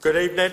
Good evening.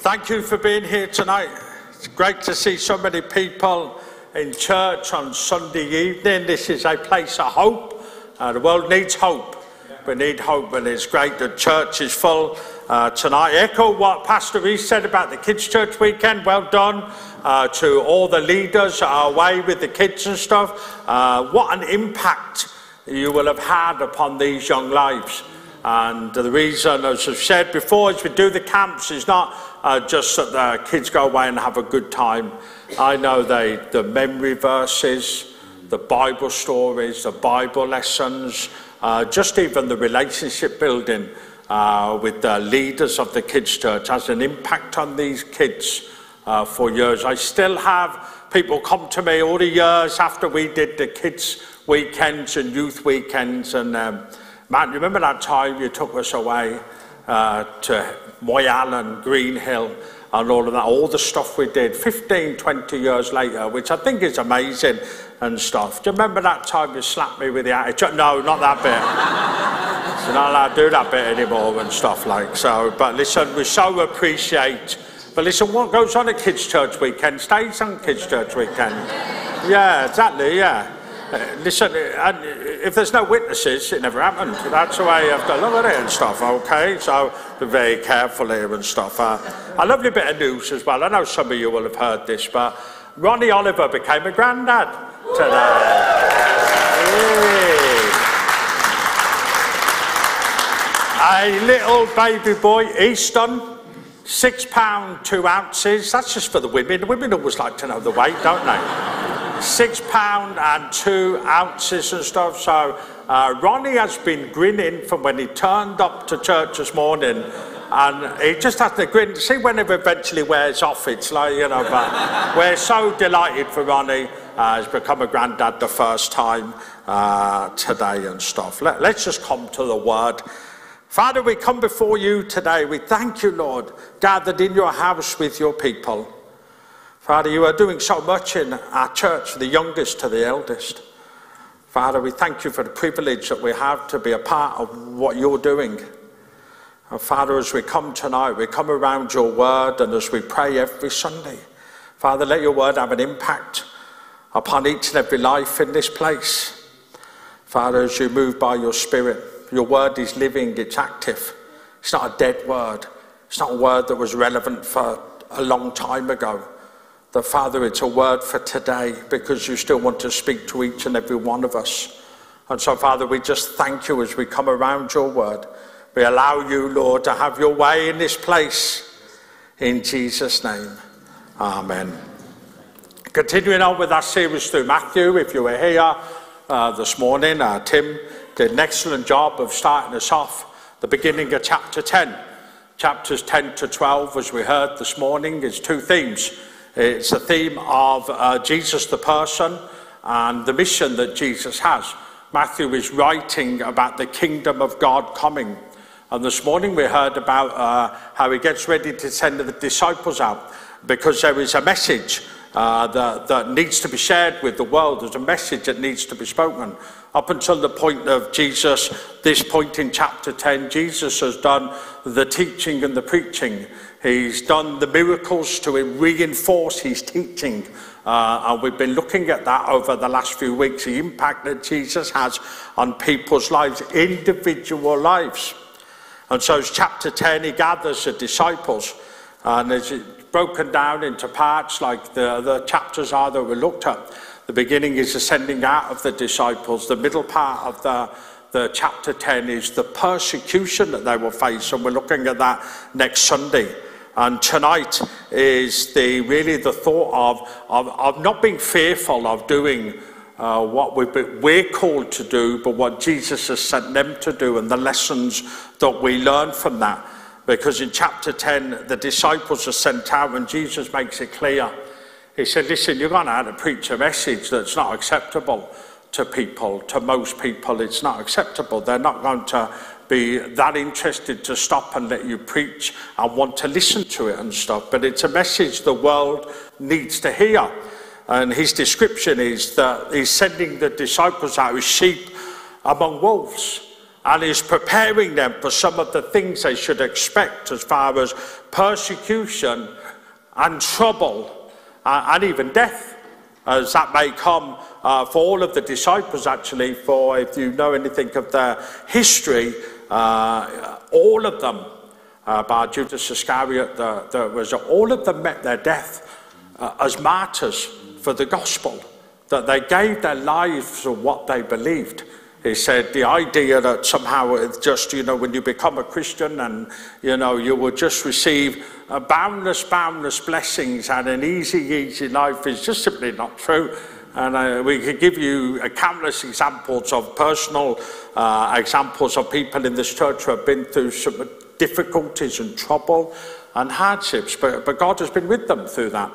Thank you for being here tonight. It's great to see so many people in church on Sunday evening. This is a place of hope. Uh, the world needs hope. We need hope, and it's great that church is full uh, tonight. Echo what Pastor Reese said about the Kids' Church weekend. Well done uh, to all the leaders away with the kids and stuff. Uh, what an impact you will have had upon these young lives. And the reason, as I've said before, is we do the camps is not uh, just that the kids go away and have a good time. I know they, the memory verses, the Bible stories, the Bible lessons, uh, just even the relationship building uh, with the leaders of the kids' church has an impact on these kids uh, for years. I still have people come to me all the years after we did the kids' weekends and youth weekends and um, Matt, remember that time you took us away uh, to Moyallon Green Hill and all of that, all the stuff we did 15, 20 years later, which I think is amazing and stuff. Do you remember that time you slapped me with the attitude? No, not that bit. You're not allowed to do that bit anymore and stuff like so. But listen, we so appreciate. But listen, what goes on at Kids Church Weekend stays on Kids Church Weekend. Yeah, exactly, yeah. Uh, listen, uh, if there's no witnesses, it never happened. That's the way you have to look at it and stuff, okay? So be very careful here and stuff. Uh, a lovely bit of news as well. I know some of you will have heard this, but Ronnie Oliver became a granddad today. A little baby boy, Easton, six pound two ounces. That's just for the women. The women always like to know the weight, don't they? Six pound and two ounces and stuff. So uh, Ronnie has been grinning from when he turned up to church this morning. And he just has to grin. To see when it eventually wears off, it's like, you know, but we're so delighted for Ronnie. Uh, he's become a granddad the first time uh, today and stuff. Let, let's just come to the word. Father, we come before you today. We thank you, Lord, gathered in your house with your people. Father, you are doing so much in our church, the youngest to the eldest. Father, we thank you for the privilege that we have to be a part of what you're doing. And Father, as we come tonight, we come around your word and as we pray every Sunday, Father, let your word have an impact upon each and every life in this place. Father, as you move by your spirit, your word is living, it's active. It's not a dead word. It's not a word that was relevant for a long time ago. That, Father, it's a word for today because you still want to speak to each and every one of us. And so, Father, we just thank you as we come around your word. We allow you, Lord, to have your way in this place. In Jesus' name, Amen. Continuing on with our series through Matthew, if you were here uh, this morning, uh, Tim did an excellent job of starting us off the beginning of chapter 10. Chapters 10 to 12, as we heard this morning, is two themes it's a theme of uh, Jesus the person and the mission that Jesus has. Matthew is writing about the kingdom of God coming. And this morning we heard about uh, how he gets ready to send the disciples out because there is a message uh, that, that needs to be shared with the world. There's a message that needs to be spoken. Up until the point of Jesus, this point in chapter 10, Jesus has done the teaching and the preaching. He's done the miracles to reinforce his teaching. Uh, and we've been looking at that over the last few weeks, the impact that Jesus has on people's lives, individual lives. And so, chapter 10, he gathers the disciples, and it's broken down into parts like the other chapters are that we looked at. The beginning is the sending out of the disciples, the middle part of the the chapter 10 is the persecution that they will face, and we're looking at that next Sunday. And tonight is the really the thought of, of, of not being fearful of doing uh, what we we're called to do, but what Jesus has sent them to do, and the lessons that we learn from that. Because in chapter 10, the disciples are sent out, and Jesus makes it clear. He said, Listen, you're going to have to preach a message that's not acceptable to people, to most people. It's not acceptable. They're not going to be that interested to stop and let you preach and want to listen to it and stuff. But it's a message the world needs to hear. And his description is that he's sending the disciples out as sheep among wolves. and is preparing them for some of the things they should expect as far as persecution and trouble uh, and even death, as that may come uh, for all of the disciples, actually, for if you know anything of their history, all of them, uh, by Judas Iscariot, the, the, was all of them met their death uh, as martyrs for the gospel, that they gave their lives for what they believed. He said the idea that somehow it's just, you know, when you become a Christian and, you know, you will just receive uh, boundless, boundless blessings and an easy, easy life is just simply not true. And uh, we could give you uh, countless examples of personal uh, examples of people in this church who have been through some difficulties and trouble and hardships, but, but God has been with them through that.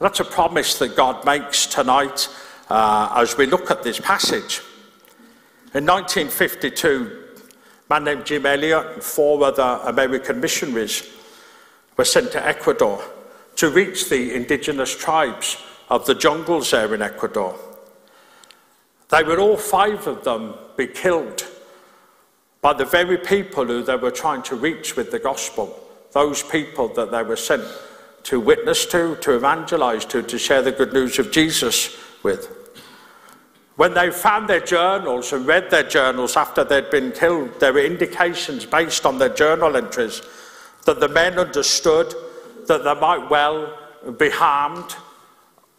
That's a promise that God makes tonight uh, as we look at this passage. In 1952, a man named Jim Elliot and four other American missionaries were sent to Ecuador to reach the indigenous tribes of the jungles there in Ecuador. They would all five of them be killed by the very people who they were trying to reach with the gospel, those people that they were sent to witness to, to evangelize to, to share the good news of Jesus with. When they found their journals and read their journals after they'd been killed, there were indications based on their journal entries that the men understood that they might well be harmed,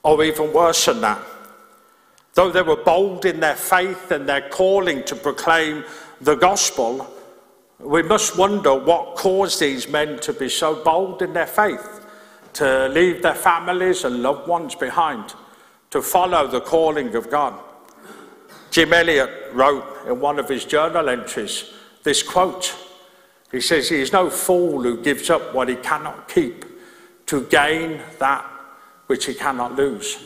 or even worse than that. Though they were bold in their faith and their calling to proclaim the gospel, we must wonder what caused these men to be so bold in their faith, to leave their families and loved ones behind, to follow the calling of God. Jim Elliot wrote in one of his journal entries this quote. He says, He is no fool who gives up what he cannot keep to gain that which he cannot lose.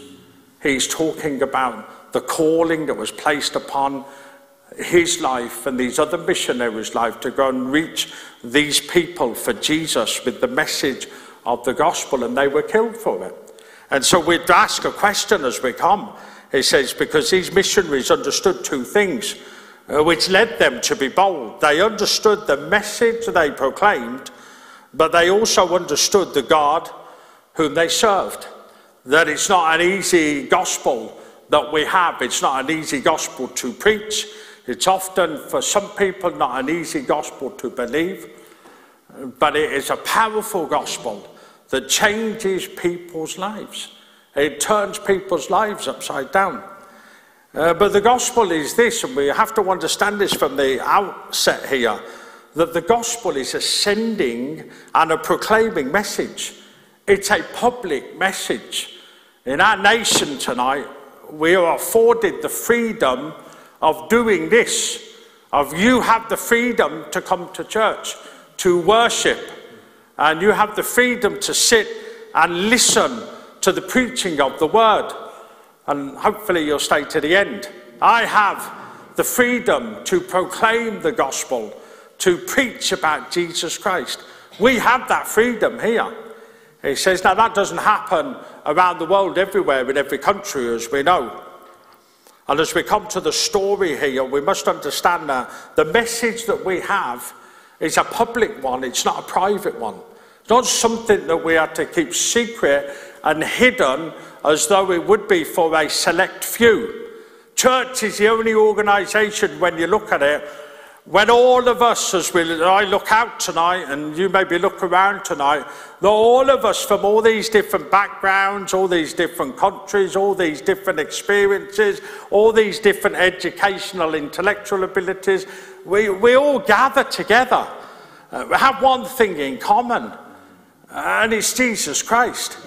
He's talking about the calling that was placed upon his life and these other missionaries' life to go and reach these people for Jesus with the message of the gospel, and they were killed for it. And so we'd ask a question as we come he says, because these missionaries understood two things uh, which led them to be bold. They understood the message they proclaimed, but they also understood the God whom they served. That it's not an easy gospel that we have, it's not an easy gospel to preach. It's often, for some people, not an easy gospel to believe, but it is a powerful gospel that changes people's lives. It turns people's lives upside down. Uh, but the gospel is this, and we have to understand this from the outset here that the gospel is a sending and a proclaiming message. It's a public message. In our nation tonight, we are afforded the freedom of doing this, of you have the freedom to come to church, to worship, and you have the freedom to sit and listen to the preaching of the word. And hopefully you'll stay to the end. I have the freedom to proclaim the gospel, to preach about Jesus Christ. We have that freedom here. He says, now that doesn't happen around the world everywhere in every country, as we know. And as we come to the story here, we must understand that the message that we have is a public one, it's not a private one. It's not something that we are to keep secret and hidden as though it would be for a select few. Church is the only organisation, when you look at it, when all of us, as we, I look out tonight, and you maybe look around tonight, that all of us from all these different backgrounds, all these different countries, all these different experiences, all these different educational, intellectual abilities, we, we all gather together. Uh, we have one thing in common, and it's Jesus Christ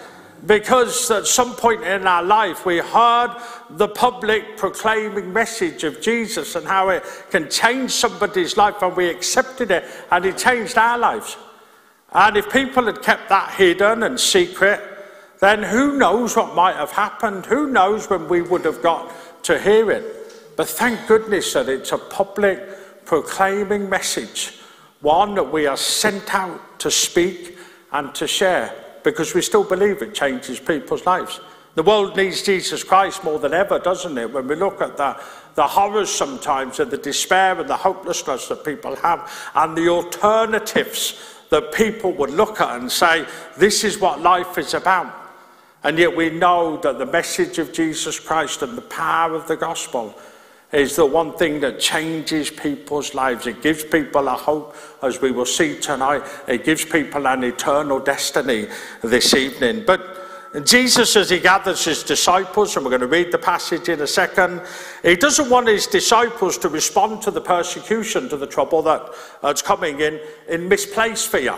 because at some point in our life we heard the public proclaiming message of Jesus and how it can change somebody's life and we accepted it and it changed our lives. And if people had kept that hidden and secret, then who knows what might have happened? Who knows when we would have got to hear it? But thank goodness that it's a public proclaiming message, one that we are sent out to speak and to share because we still believe it changes people's lives. The world needs Jesus Christ more than ever, doesn't it? When we look at the, the horrors sometimes and the despair and the hopelessness that people have and the alternatives that people would look at and say, this is what life is about. And yet we know that the message of Jesus Christ and the power of the gospel is the one thing that changes people's lives. It gives people a hope, as we will see tonight. It gives people an eternal destiny this evening. But Jesus, as he gathers his disciples, and we're going to read the passage in a second, he doesn't want his disciples to respond to the persecution, to the trouble that's coming in, in misplaced fear.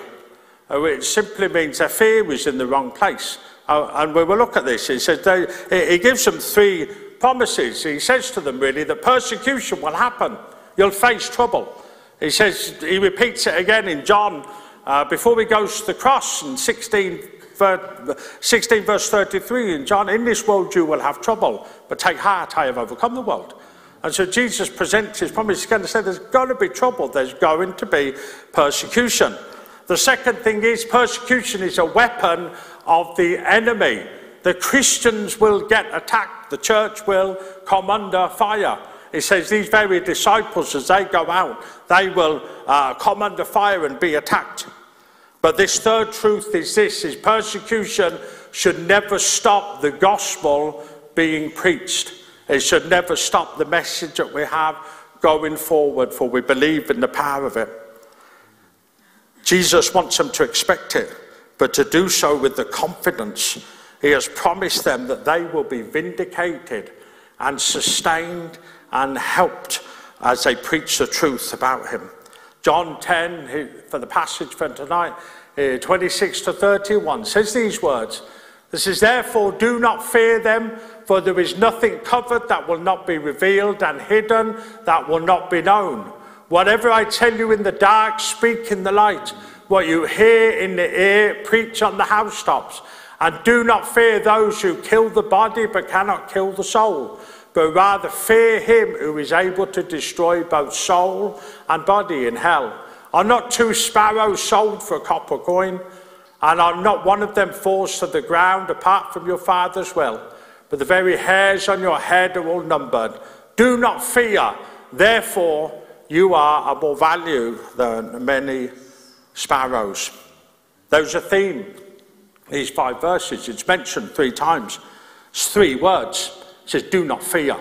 Uh, it simply means their fear is in the wrong place. Uh, and we will look at this. He says they, he gives them three promises. He says to them really that persecution will happen. You'll face trouble. He says he repeats it again in John uh, before he goes to the cross in 16 16 verse 33 in John, in this world you will have trouble, but take heart, I have overcome the world. And so Jesus presents his promise. He's going to say there's going to be trouble, there's going to be persecution. The second thing is persecution is a weapon of the enemy. The Christians will get attacked, the church will come under fire. He says these very disciples, as they go out, they will uh, come under fire and be attacked. But this third truth is this, is persecution should never stop the gospel being preached. It should never stop the message that we have going forward, for we believe in the power of it. Jesus wants them to expect it, but to do so with the confidence he has promised them that they will be vindicated and sustained and helped as they preach the truth about him. John 10, for the passage for tonight, uh, 26 to 31, says these words. This is therefore, do not fear them, for there is nothing covered that will not be revealed, and hidden that will not be known. Whatever I tell you in the dark, speak in the light. What you hear in the ear, preach on the housetops. And do not fear those who kill the body but cannot kill the soul but rather fear him who is able to destroy both soul and body in hell. Are not two sparrows sold for a copper coin? And are not one of them falls to the ground apart from your father's will? But the very hairs on your head are all numbered. Do not fear, therefore you are of more value than many sparrows. There's a theme, these five verses. It's mentioned three times. It's three words. It says, do not fear.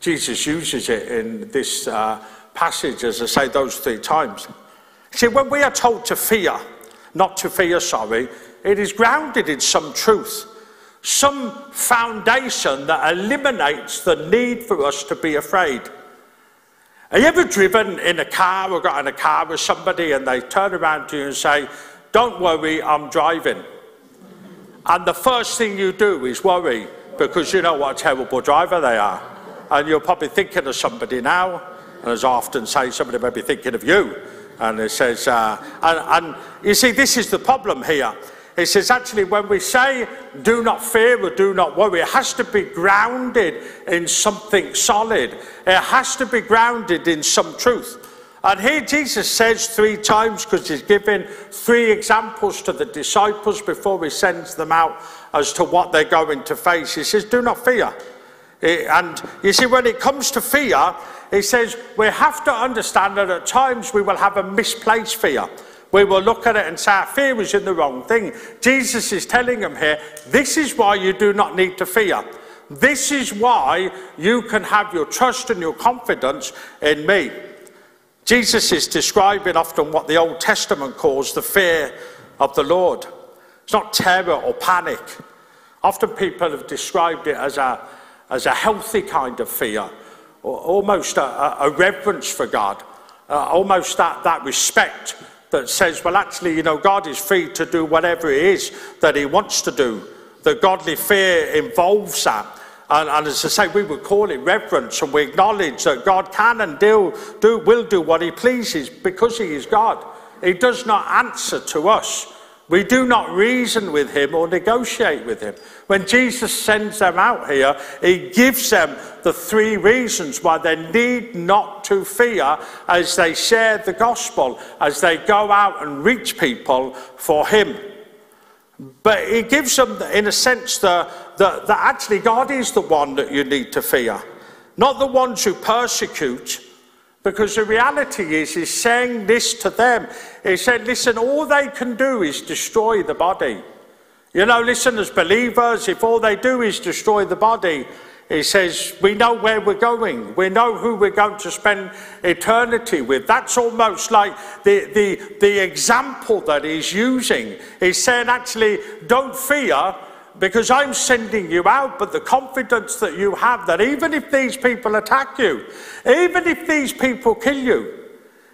Jesus uses it in this uh, passage, as I say, those three times. See, when we are told to fear, not to fear, sorry, it is grounded in some truth, some foundation that eliminates the need for us to be afraid. Have you ever driven in a car or got in a car with somebody and they turn around to you and say, Don't worry, I'm driving? And the first thing you do is worry because you know what a terrible driver they are. And you're probably thinking of somebody now, and as I often say, somebody may be thinking of you. And it says, uh, and, and you see, this is the problem here. It says, actually, when we say do not fear or do not worry, it has to be grounded in something solid. It has to be grounded in some truth. And here Jesus says three times, because he's giving three examples to the disciples before he sends them out as to what they're going to face. He says, Do not fear. And you see, when it comes to fear, he says we have to understand that at times we will have a misplaced fear. We will look at it and say our fear is in the wrong thing. Jesus is telling them here, this is why you do not need to fear. This is why you can have your trust and your confidence in me. Jesus is describing often what the Old Testament calls the fear of the Lord. It's not terror or panic. Often people have described it as a, as a healthy kind of fear, almost a, a reverence for God, uh, almost that, that respect that says, well, actually, you know, God is free to do whatever it is that he wants to do. The godly fear involves that. And, and, as I say, we would call it reverence, and we acknowledge that God can and do, do, will do what He pleases because He is God. He does not answer to us. We do not reason with Him or negotiate with Him. When Jesus sends them out here, He gives them the three reasons why they need not to fear as they share the gospel, as they go out and reach people for Him. But he gives them, in a sense, that actually God is the one that you need to fear, not the ones who persecute. Because the reality is, he's saying this to them. He said, listen, all they can do is destroy the body. You know, listen, as believers, if all they do is destroy the body, he says, we know where we're going. We know who we're going to spend eternity with. That's almost like the, the, the example that he's using. He's saying, actually, don't fear because I'm sending you out, but the confidence that you have that even if these people attack you, even if these people kill you,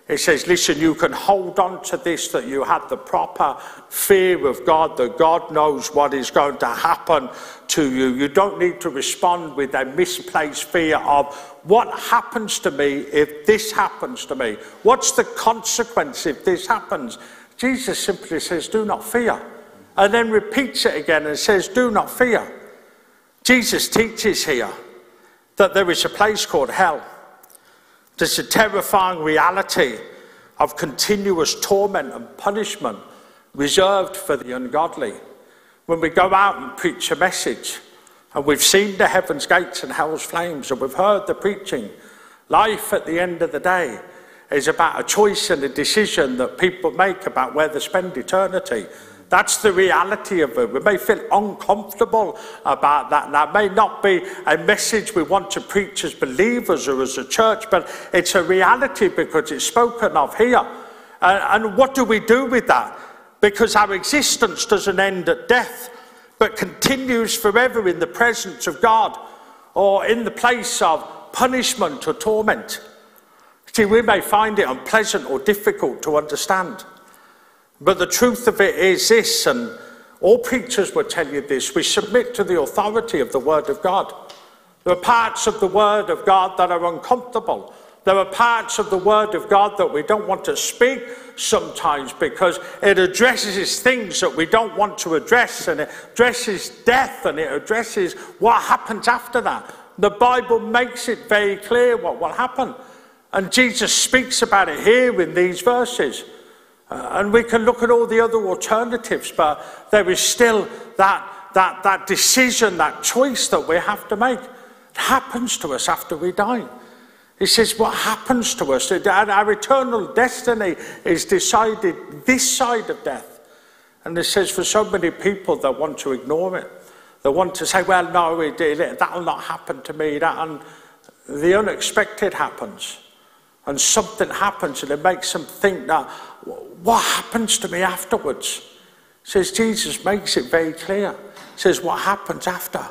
it says, listen, you can hold on to this, that you have the proper fear of God, that God knows what is going to happen to you. You don't need to respond with a misplaced fear of what happens to me if this happens to me? What's the consequence if this happens? Jesus simply says, do not fear and then repeats it again and says, Do not fear. Jesus teaches here that there is a place called hell. There's a terrifying reality of continuous torment and punishment reserved for the ungodly. When we go out and preach a message, and we've seen the heaven's gates and hell's flames, and we've heard the preaching, life at the end of the day is about a choice and a decision that people make about where they spend eternity. That's the reality of it. We may feel uncomfortable about that. That may not be a message we want to preach as believers or as a church, but it's a reality because it's spoken of here. And, and what do we do with that? Because our existence doesn't end at death, but continues forever in the presence of God or in the place of punishment or torment. See, we may find it unpleasant or difficult to understand. But the truth of it is this, and all preachers will tell you this we submit to the authority of the Word of God. There are parts of the Word of God that are uncomfortable. There are parts of the Word of God that we don't want to speak sometimes because it addresses things that we don't want to address, and it addresses death and it addresses what happens after that. The Bible makes it very clear what will happen. And Jesus speaks about it here in these verses. Uh, and we can look at all the other alternatives, but there is still that, that, that decision, that choice that we have to make. It happens to us after we die. He says, What happens to us? Our eternal destiny is decided this side of death. And he says, for so many people that want to ignore it, they want to say, Well, no, it, it, that'll not happen to me. That, and the unexpected happens. And something happens, and it makes them think that what happens to me afterwards? Says Jesus makes it very clear. Says what happens after.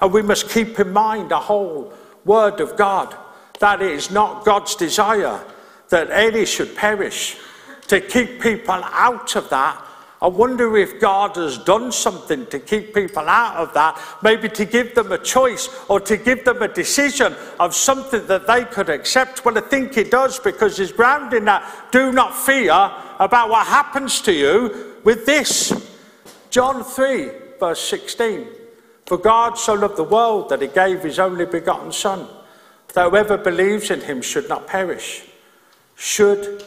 And we must keep in mind the whole word of God that it is not God's desire that any should perish. To keep people out of that I wonder if God has done something to keep people out of that, maybe to give them a choice or to give them a decision of something that they could accept. Well, I think He does because He's grounding that do not fear about what happens to you with this. John 3, verse 16. For God so loved the world that He gave His only begotten Son, that whoever believes in Him should not perish. Should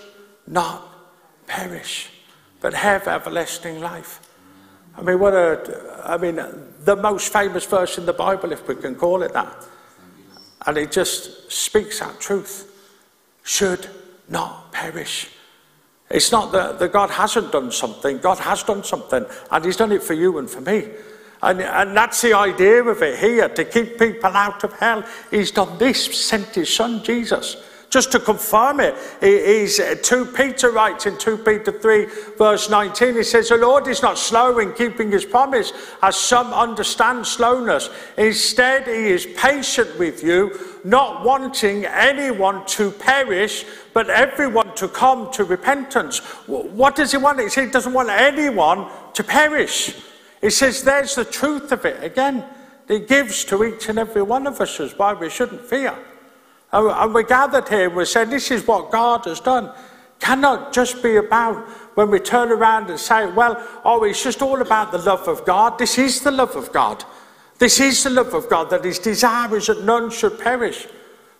not perish but have everlasting life. I mean, what a, I mean, the most famous verse in the Bible, if we can call it that. And it just speaks that truth. Should not perish. It's not that, that God hasn't done something, God has done something, and He's done it for you and for me. And, and that's the idea of it here to keep people out of hell. He's done this, sent His Son Jesus just to confirm it, he's, uh, 2 Peter writes in 2 Peter 3, verse 19, he says, The Lord is not slow in keeping his promise, as some understand slowness. Instead, he is patient with you, not wanting anyone to perish, but everyone to come to repentance. What does he want? He he doesn't want anyone to perish. He says there's the truth of it again. He gives to each and every one of us as why we shouldn't fear. And we gathered here and we said, This is what God has done. Cannot just be about when we turn around and say, Well, oh, it's just all about the love of God. This is the love of God. This is the love of God that His desire is that none should perish,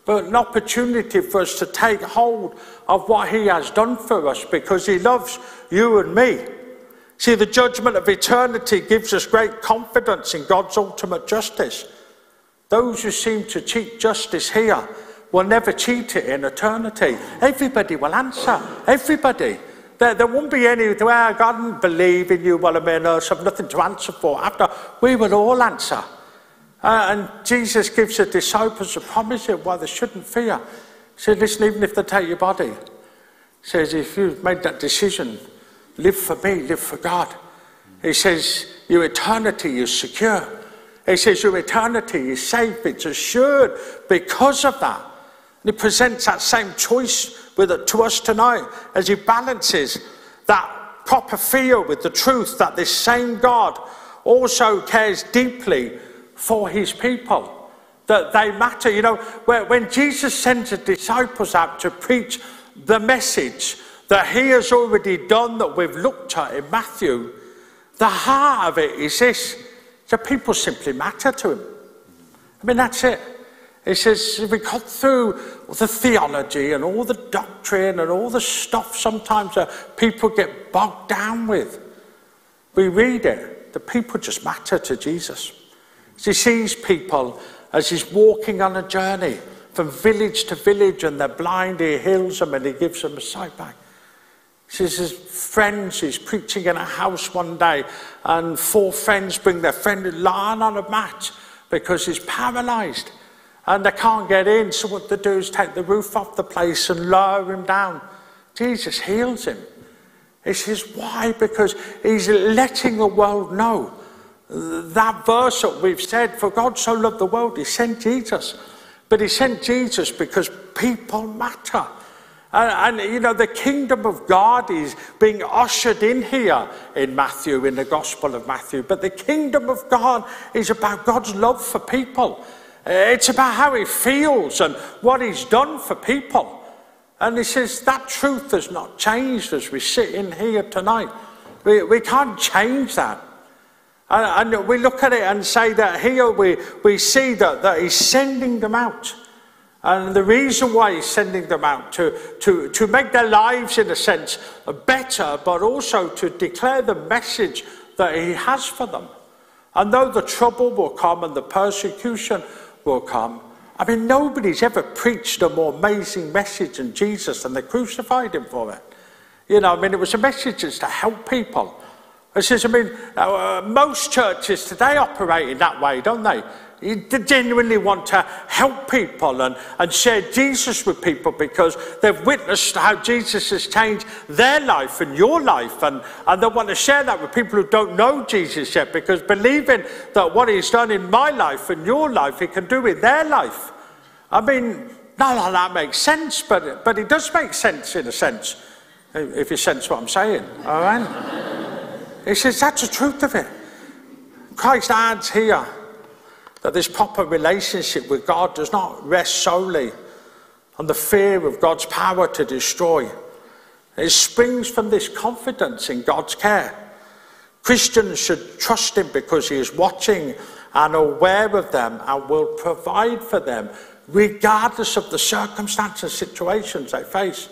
but an opportunity for us to take hold of what He has done for us because He loves you and me. See, the judgment of eternity gives us great confidence in God's ultimate justice. Those who seem to cheat justice here will never cheat it in eternity. Everybody will answer. Everybody. There, there won't be any, well, God didn't believe in you, well, I mean, I have nothing to answer for. After, we will all answer. Uh, and Jesus gives the disciples a promise of why they shouldn't fear. He said, listen, even if they take your body, he says, if you've made that decision, live for me, live for God. He says, your eternity is secure. He says, your eternity is safe, it's assured because of that. And he presents that same choice with it to us tonight as he balances that proper fear with the truth that this same God also cares deeply for his people, that they matter. You know, when Jesus sends the disciples out to preach the message that he has already done, that we've looked at in Matthew, the heart of it is this that people simply matter to him. I mean, that's it. He says, if we got through the theology and all the doctrine and all the stuff sometimes that people get bogged down with. We read it, the people just matter to Jesus. He sees people as he's walking on a journey from village to village and they're blind, he heals them and he gives them a sight back. He says his friends, he's preaching in a house one day and four friends bring their friend lying on a mat because he's paralyzed and they can't get in. So what they do is take the roof off the place and lower him down. Jesus heals him. He says, why? Because he's letting the world know that verse that we've said, for God so loved the world, he sent Jesus. But he sent Jesus because people matter. And, and, you know, the kingdom of God is being ushered in here in Matthew, in the Gospel of Matthew. But the kingdom of God is about God's love for people. It's about how he feels and what he's done for people. And he says that truth has not changed as we sit in here tonight. We, we can't change that. And, and we look at it and say that here we, we see that, that he's sending them out. And the reason why he's sending them out to, to, to make their lives, in a sense, better, but also to declare the message that he has for them. And though the trouble will come and the persecution will come. I mean, nobody's ever preached a more amazing message than Jesus, and they crucified him for it. You know, I mean, it was a message that's to help people. It says, I mean, uh, most churches today operate in that way, don't they? You genuinely want to help people and, and share Jesus with people because they've witnessed how Jesus has changed their life and your life. And, and they want to share that with people who don't know Jesus yet because believing that what he's done in my life and your life, he can do in their life. I mean, none of that makes sense, but, but it does make sense in a sense, if you sense what I'm saying. All right? he says that's the truth of it. Christ adds here that this proper relationship with God does not rest solely on the fear of God's power to destroy. It springs from this confidence in God's care. Christians should trust Him because He is watching and aware of them and will provide for them regardless of the circumstances and situations they face.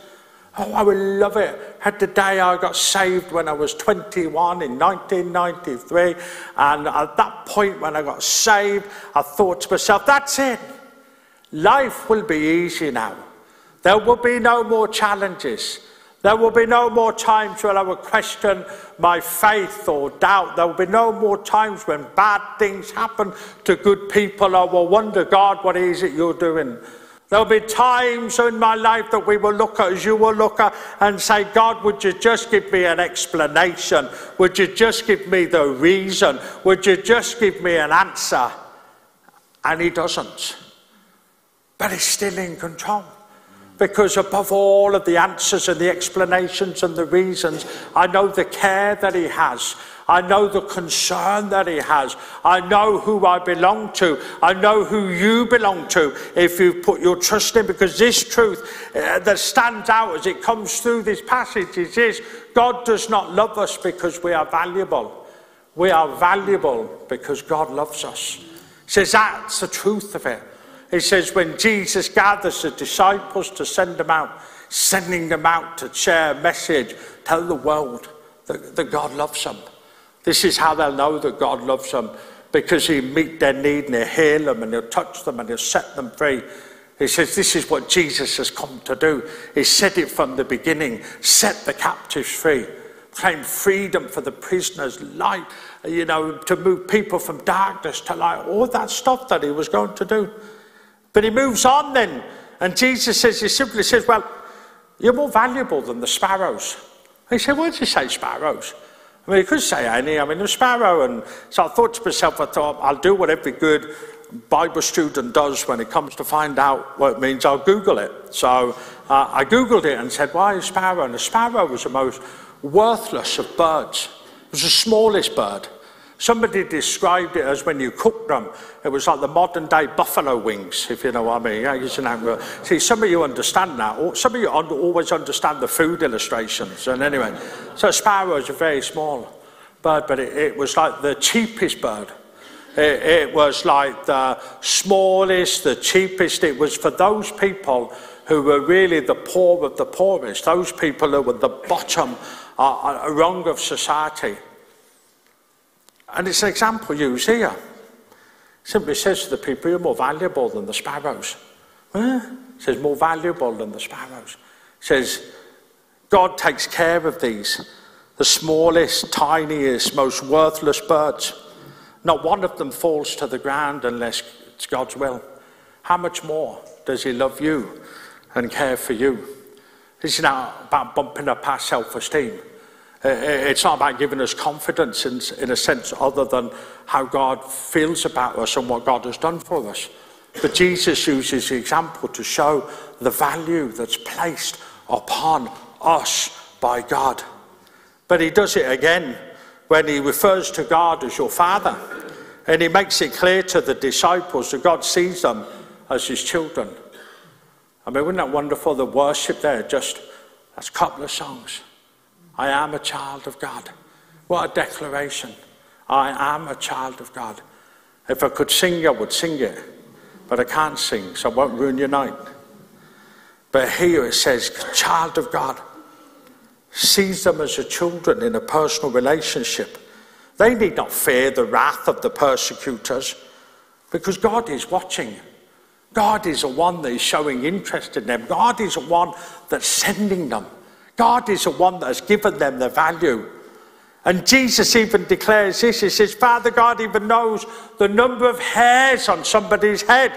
Oh, I would love it. Had the day I got saved when I was 21 in 1993. And at that point, when I got saved, I thought to myself, that's it. Life will be easy now. There will be no more challenges. There will be no more times when I will question my faith or doubt. There will be no more times when bad things happen to good people. I will wonder, God, what is it you're doing? There'll be times in my life that we will look at, as you will look at, and say, God, would you just give me an explanation? Would you just give me the reason? Would you just give me an answer? And he doesn't. But he's still in control. Because above all of the answers and the explanations and the reasons, I know the care that he has I know the concern that he has. I know who I belong to. I know who you belong to if you put your trust in. Because this truth uh, that stands out as it comes through this passage is this God does not love us because we are valuable. We are valuable because God loves us. He says that's the truth of it. He says when Jesus gathers the disciples to send them out, sending them out to share a message, tell the world that, that God loves them. This is how they'll know that God loves them because He'll meet their need and He'll heal them and He'll touch them and He'll set them free. He says, This is what Jesus has come to do. He said it from the beginning set the captives free, claim freedom for the prisoners, light, you know, to move people from darkness to light, all that stuff that He was going to do. But He moves on then, and Jesus says, He simply says, Well, you're more valuable than the sparrows. He said, Why did you say sparrows? I mean, he could say any. I mean, the sparrow. And so I thought to myself, I thought, I'll do what every good Bible student does when it comes to find out what it means. I'll Google it. So uh, I Googled it and said, why a sparrow? And the sparrow was the most worthless of birds. It was the smallest bird. Somebody described it as when you cook them, it was like the modern day buffalo wings, if you know what I mean. Yeah, See, some of you understand that. Some of you always understand the food illustrations. And anyway, so sparrows are very small bird, but it, it was like the cheapest bird. It, it was like the smallest, the cheapest. It was for those people who were really the poor of the poorest, those people who were the bottom uh, rung of society. And it's an example used here. Simply says to the people, you're more valuable than the sparrows. Huh? says, more valuable than the sparrows. says, God takes care of these, the smallest, tiniest, most worthless birds. Not one of them falls to the ground unless it's God's will. How much more does He love you and care for you? It's not about bumping up our self esteem. It's not about giving us confidence in, in a sense other than how God feels about us and what God has done for us. But Jesus uses the example to show the value that's placed upon us by God. But he does it again when he refers to God as your Father. And he makes it clear to the disciples that God sees them as his children. I mean, wasn't that wonderful? The worship there, just that's a couple of songs. I am a child of God. What a declaration. I am a child of God. If I could sing, I would sing it. But I can't sing, so I won't ruin your night. But here it says, child of God. Sees them as your children in a personal relationship. They need not fear the wrath of the persecutors because God is watching. God is the one that is showing interest in them. God is the one that's sending them. God is the one that has given them the value. And Jesus even declares this. He says, Father God even knows the number of hairs on somebody's head.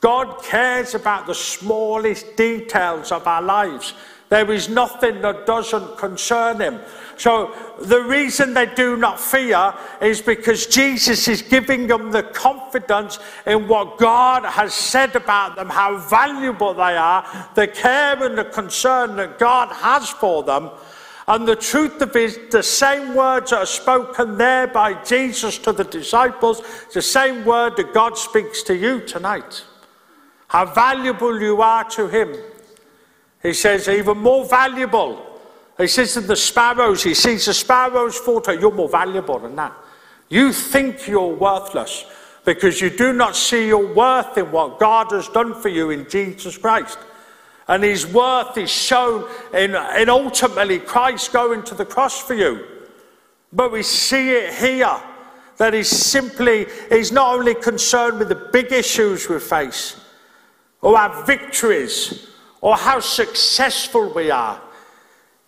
God cares about the smallest details of our lives. There is nothing that doesn't concern him. So the reason they do not fear is because Jesus is giving them the confidence in what God has said about them, how valuable they are, the care and the concern that God has for them. And the truth of it is, the same words that are spoken there by Jesus to the disciples, the same word that God speaks to you tonight. How valuable you are to Him. He says, even more valuable he says to the sparrows, he sees the sparrows falter, you're more valuable than that. You think you're worthless because you do not see your worth in what God has done for you in Jesus Christ. And his worth is shown in, in ultimately Christ going to the cross for you. But we see it here that he's simply, he's not only concerned with the big issues we face, or our victories, or how successful we are.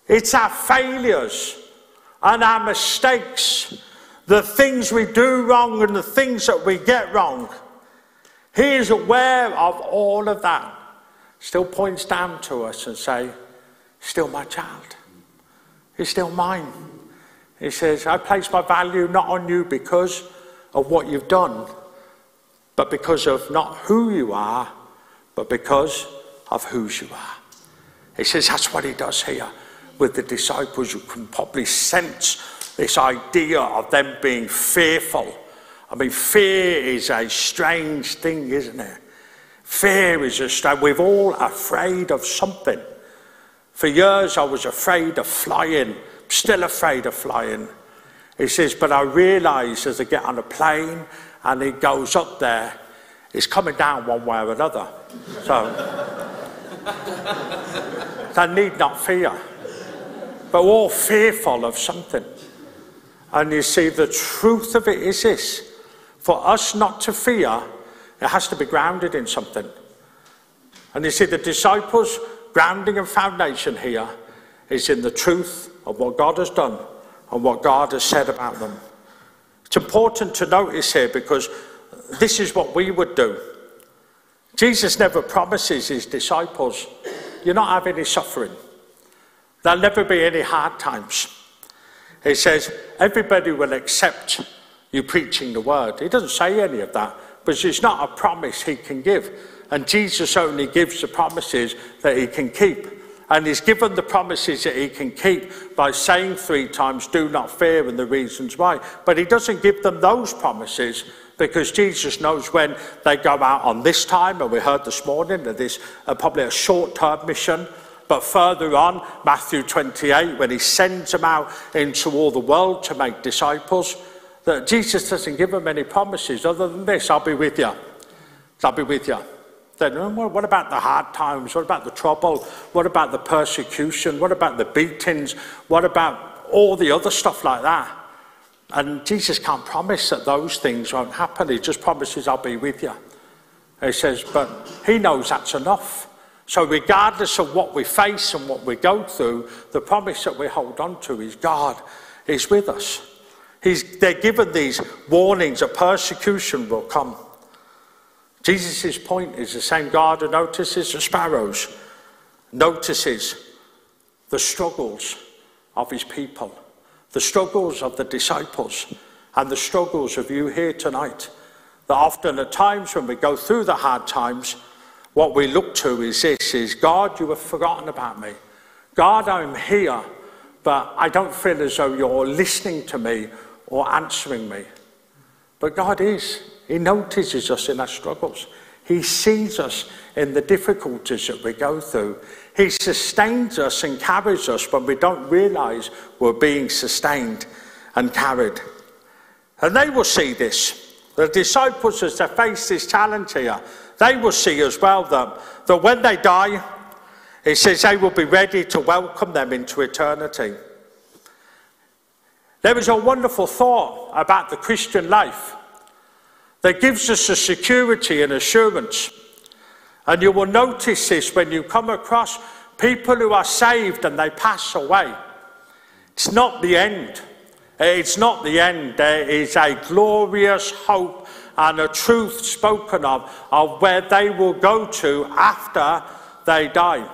It's our failures and our mistakes, the things we do wrong and the things that we get wrong. He is aware of all of that. Still points down to us and say, still my child. He's still mine. He says, I place my value not on you because of what you've done, but because of not who you are, but because of whose you are. He says that's what he does here with the disciples, you can probably sense this idea of them being fearful. I mean, fear is a strange thing, isn't it? Fear is a strange. We're all afraid of something. For years, I was afraid of flying, still afraid of flying. He says, but I realise as I get on a plane and it goes up there, it's coming down one way or another. So, they need not fear. but we're all fearful of something. And you see, the truth of it is this for us not to fear, it has to be grounded in something. And you see, the disciples' grounding and foundation here is in the truth of what God has done and what God has said about them. It's important to notice here because this is what we would do. Jesus never promises his disciples, you're not having any suffering. There'll never be any hard times. He says, everybody will accept you preaching the word. He doesn't say any of that, but it's not a promise he can give. And Jesus only gives the promises that he can keep. And he's given the promises that he can keep by saying three times, Do not fear, and the reasons why. But he doesn't give them those promises because Jesus knows when they go out on this time, and we heard this morning that this uh, probably a short term mission. But further on, Matthew 28, when he sends them out into all the world to make disciples, that Jesus doesn't give them any promises other than this I'll be with you. I'll be with you. Then what about the hard times? What about the trouble? What about the persecution? What about the beatings? What about all the other stuff like that? And Jesus can't promise that those things won't happen. He just promises, I'll be with you. He says, but he knows that's enough. So, regardless of what we face and what we go through, the promise that we hold on to is God is with us. He's, they're given these warnings that persecution will come. Jesus' point is the same God who notices the sparrows, notices the struggles of his people, the struggles of the disciples, and the struggles of you here tonight. That often at times when we go through the hard times, what we look to is this is God, you have forgotten about me. God, I'm here, but I don't feel as though you're listening to me or answering me. But God is. He notices us in our struggles. He sees us in the difficulties that we go through. He sustains us and carries us when we don't realize we're being sustained and carried. And they will see this. The disciples, as they face this challenge here, they will see as well that, that when they die, it says they will be ready to welcome them into eternity. There is a wonderful thought about the Christian life that gives us a security and assurance. And you will notice this when you come across people who are saved and they pass away. It's not the end. It's not the end. There is a glorious hope and a truth spoken of, of where they will go to after they die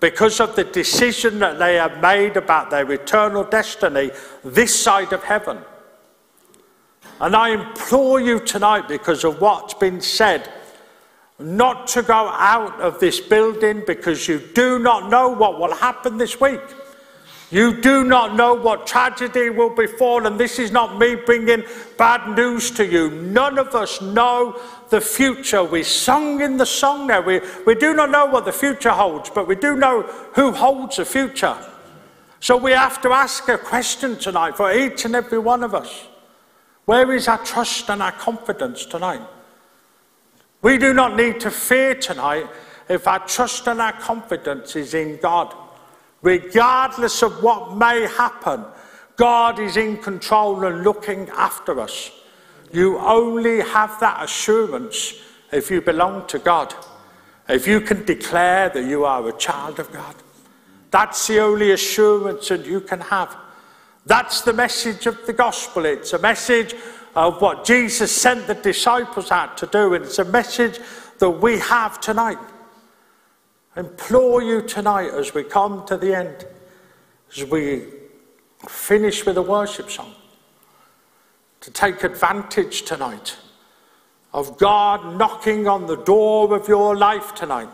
because of the decision that they have made about their eternal destiny this side of heaven. And I implore you tonight, because of what's been said, not to go out of this building because you do not know what will happen this week. You do not know what tragedy will befall, and this is not me bringing bad news to you. None of us know the future. We sung in the song there. We, we do not know what the future holds, but we do know who holds the future. So we have to ask a question tonight for each and every one of us. Where is our trust and our confidence tonight? We do not need to fear tonight if our trust and our confidence is in God. Regardless of what may happen, God is in control and looking after us. You only have that assurance if you belong to God. If you can declare that you are a child of God. That's the only assurance that you can have. That's the message of the gospel. It's a message of what Jesus sent the disciples out to do, and it's a message that we have tonight. I implore you tonight as we come to the end, as we finish with a worship song, to take advantage tonight of God knocking on the door of your life tonight.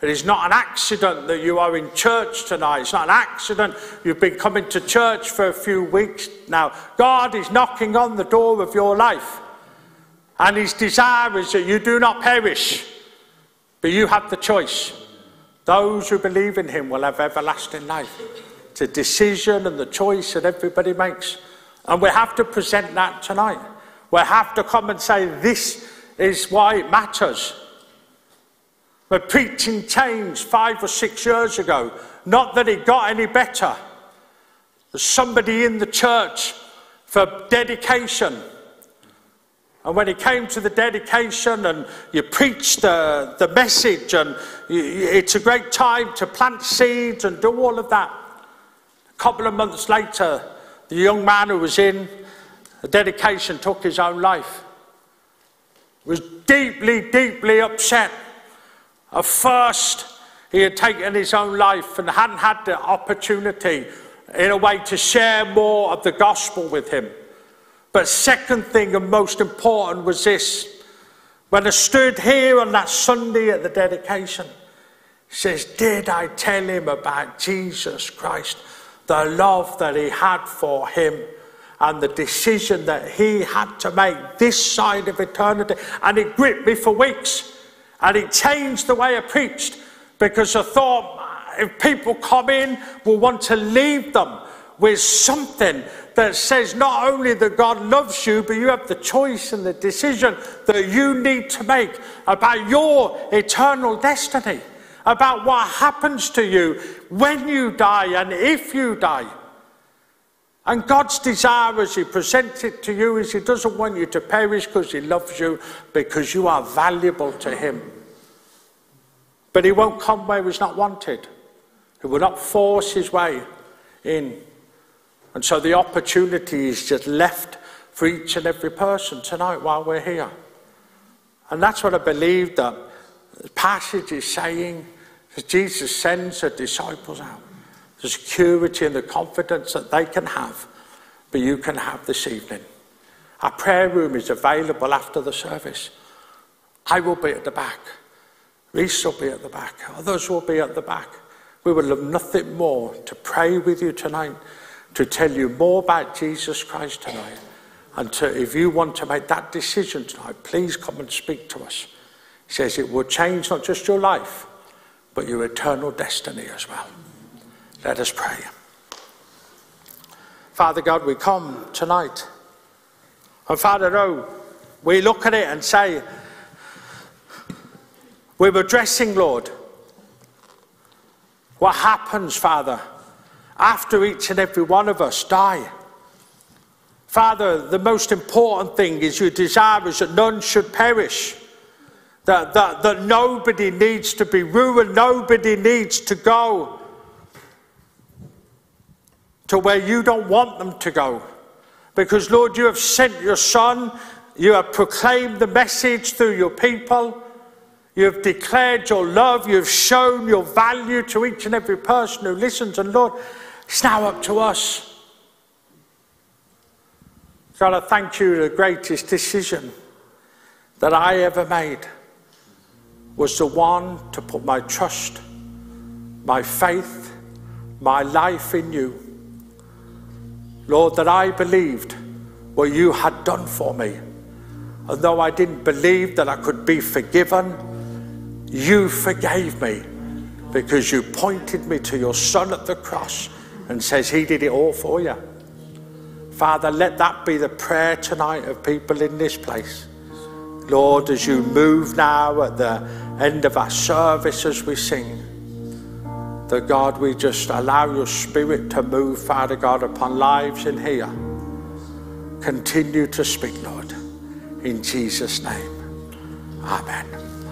It is not an accident that you are in church tonight. It's not an accident you've been coming to church for a few weeks now. God is knocking on the door of your life. And his desire is that you do not perish, but you have the choice. Those who believe in him will have everlasting life. It's a decision and the choice that everybody makes. And we have to present that tonight. We have to come and say, this is why it matters. But preaching changed five or six years ago. Not that it got any better, There's somebody in the church for dedication. And when it came to the dedication and you preached the, the message, and it's a great time to plant seeds and do all of that. A couple of months later, the young man who was in the dedication took his own life. Was deeply, deeply upset. At first, he had taken his own life and hadn't had the opportunity, in a way, to share more of the gospel with him. But second thing and most important was this. When I stood here on that Sunday at the dedication, he says, Did I tell him about Jesus Christ, the love that he had for him, and the decision that he had to make this side of eternity? And it gripped me for weeks. And it changed the way I preached because I thought if people come in, we'll want to leave them with something that says not only that God loves you, but you have the choice and the decision that you need to make about your eternal destiny, about what happens to you when you die and if you die. And God's desire as He presents it to you is He doesn't want you to perish because He loves you, because you are valuable to Him. But He won't come where He's not wanted. He will not force His way in. And so the opportunity is just left for each and every person tonight while we're here. And that's what I believe that the passage is saying. That Jesus sends the disciples out. The security and the confidence that they can have, but you can have this evening. Our prayer room is available after the service. I will be at the back. Reese will be at the back. Others will be at the back. We would love nothing more to pray with you tonight to tell you more about Jesus Christ tonight. And to, if you want to make that decision tonight, please come and speak to us. He says it will change not just your life, but your eternal destiny as well. Let us pray. Father God, we come tonight. And Father, oh, we look at it and say, we were dressing, Lord. What happens, Father? after each and every one of us die. Father, the most important thing is your desire is that none should perish, that, that, that nobody needs to be ruined, nobody needs to go to where you don't want them to go. Because, Lord, you have sent your Son, you have proclaimed the message through your people. You have declared your love. You have shown your value to each and every person who listens. And Lord, it's now up to us. God, I thank you. The greatest decision that I ever made was the one to put my trust, my faith, my life in you. Lord, that I believed what you had done for me. And though I didn't believe that I could be forgiven, you forgave me because you pointed me to your Son at the cross and says He did it all for you. Father, let that be the prayer tonight of people in this place. Lord, as you move now at the end of our service as we sing, that God, we just allow your spirit to move, Father God, upon lives in here. Continue to speak, Lord, in Jesus' name. Amen.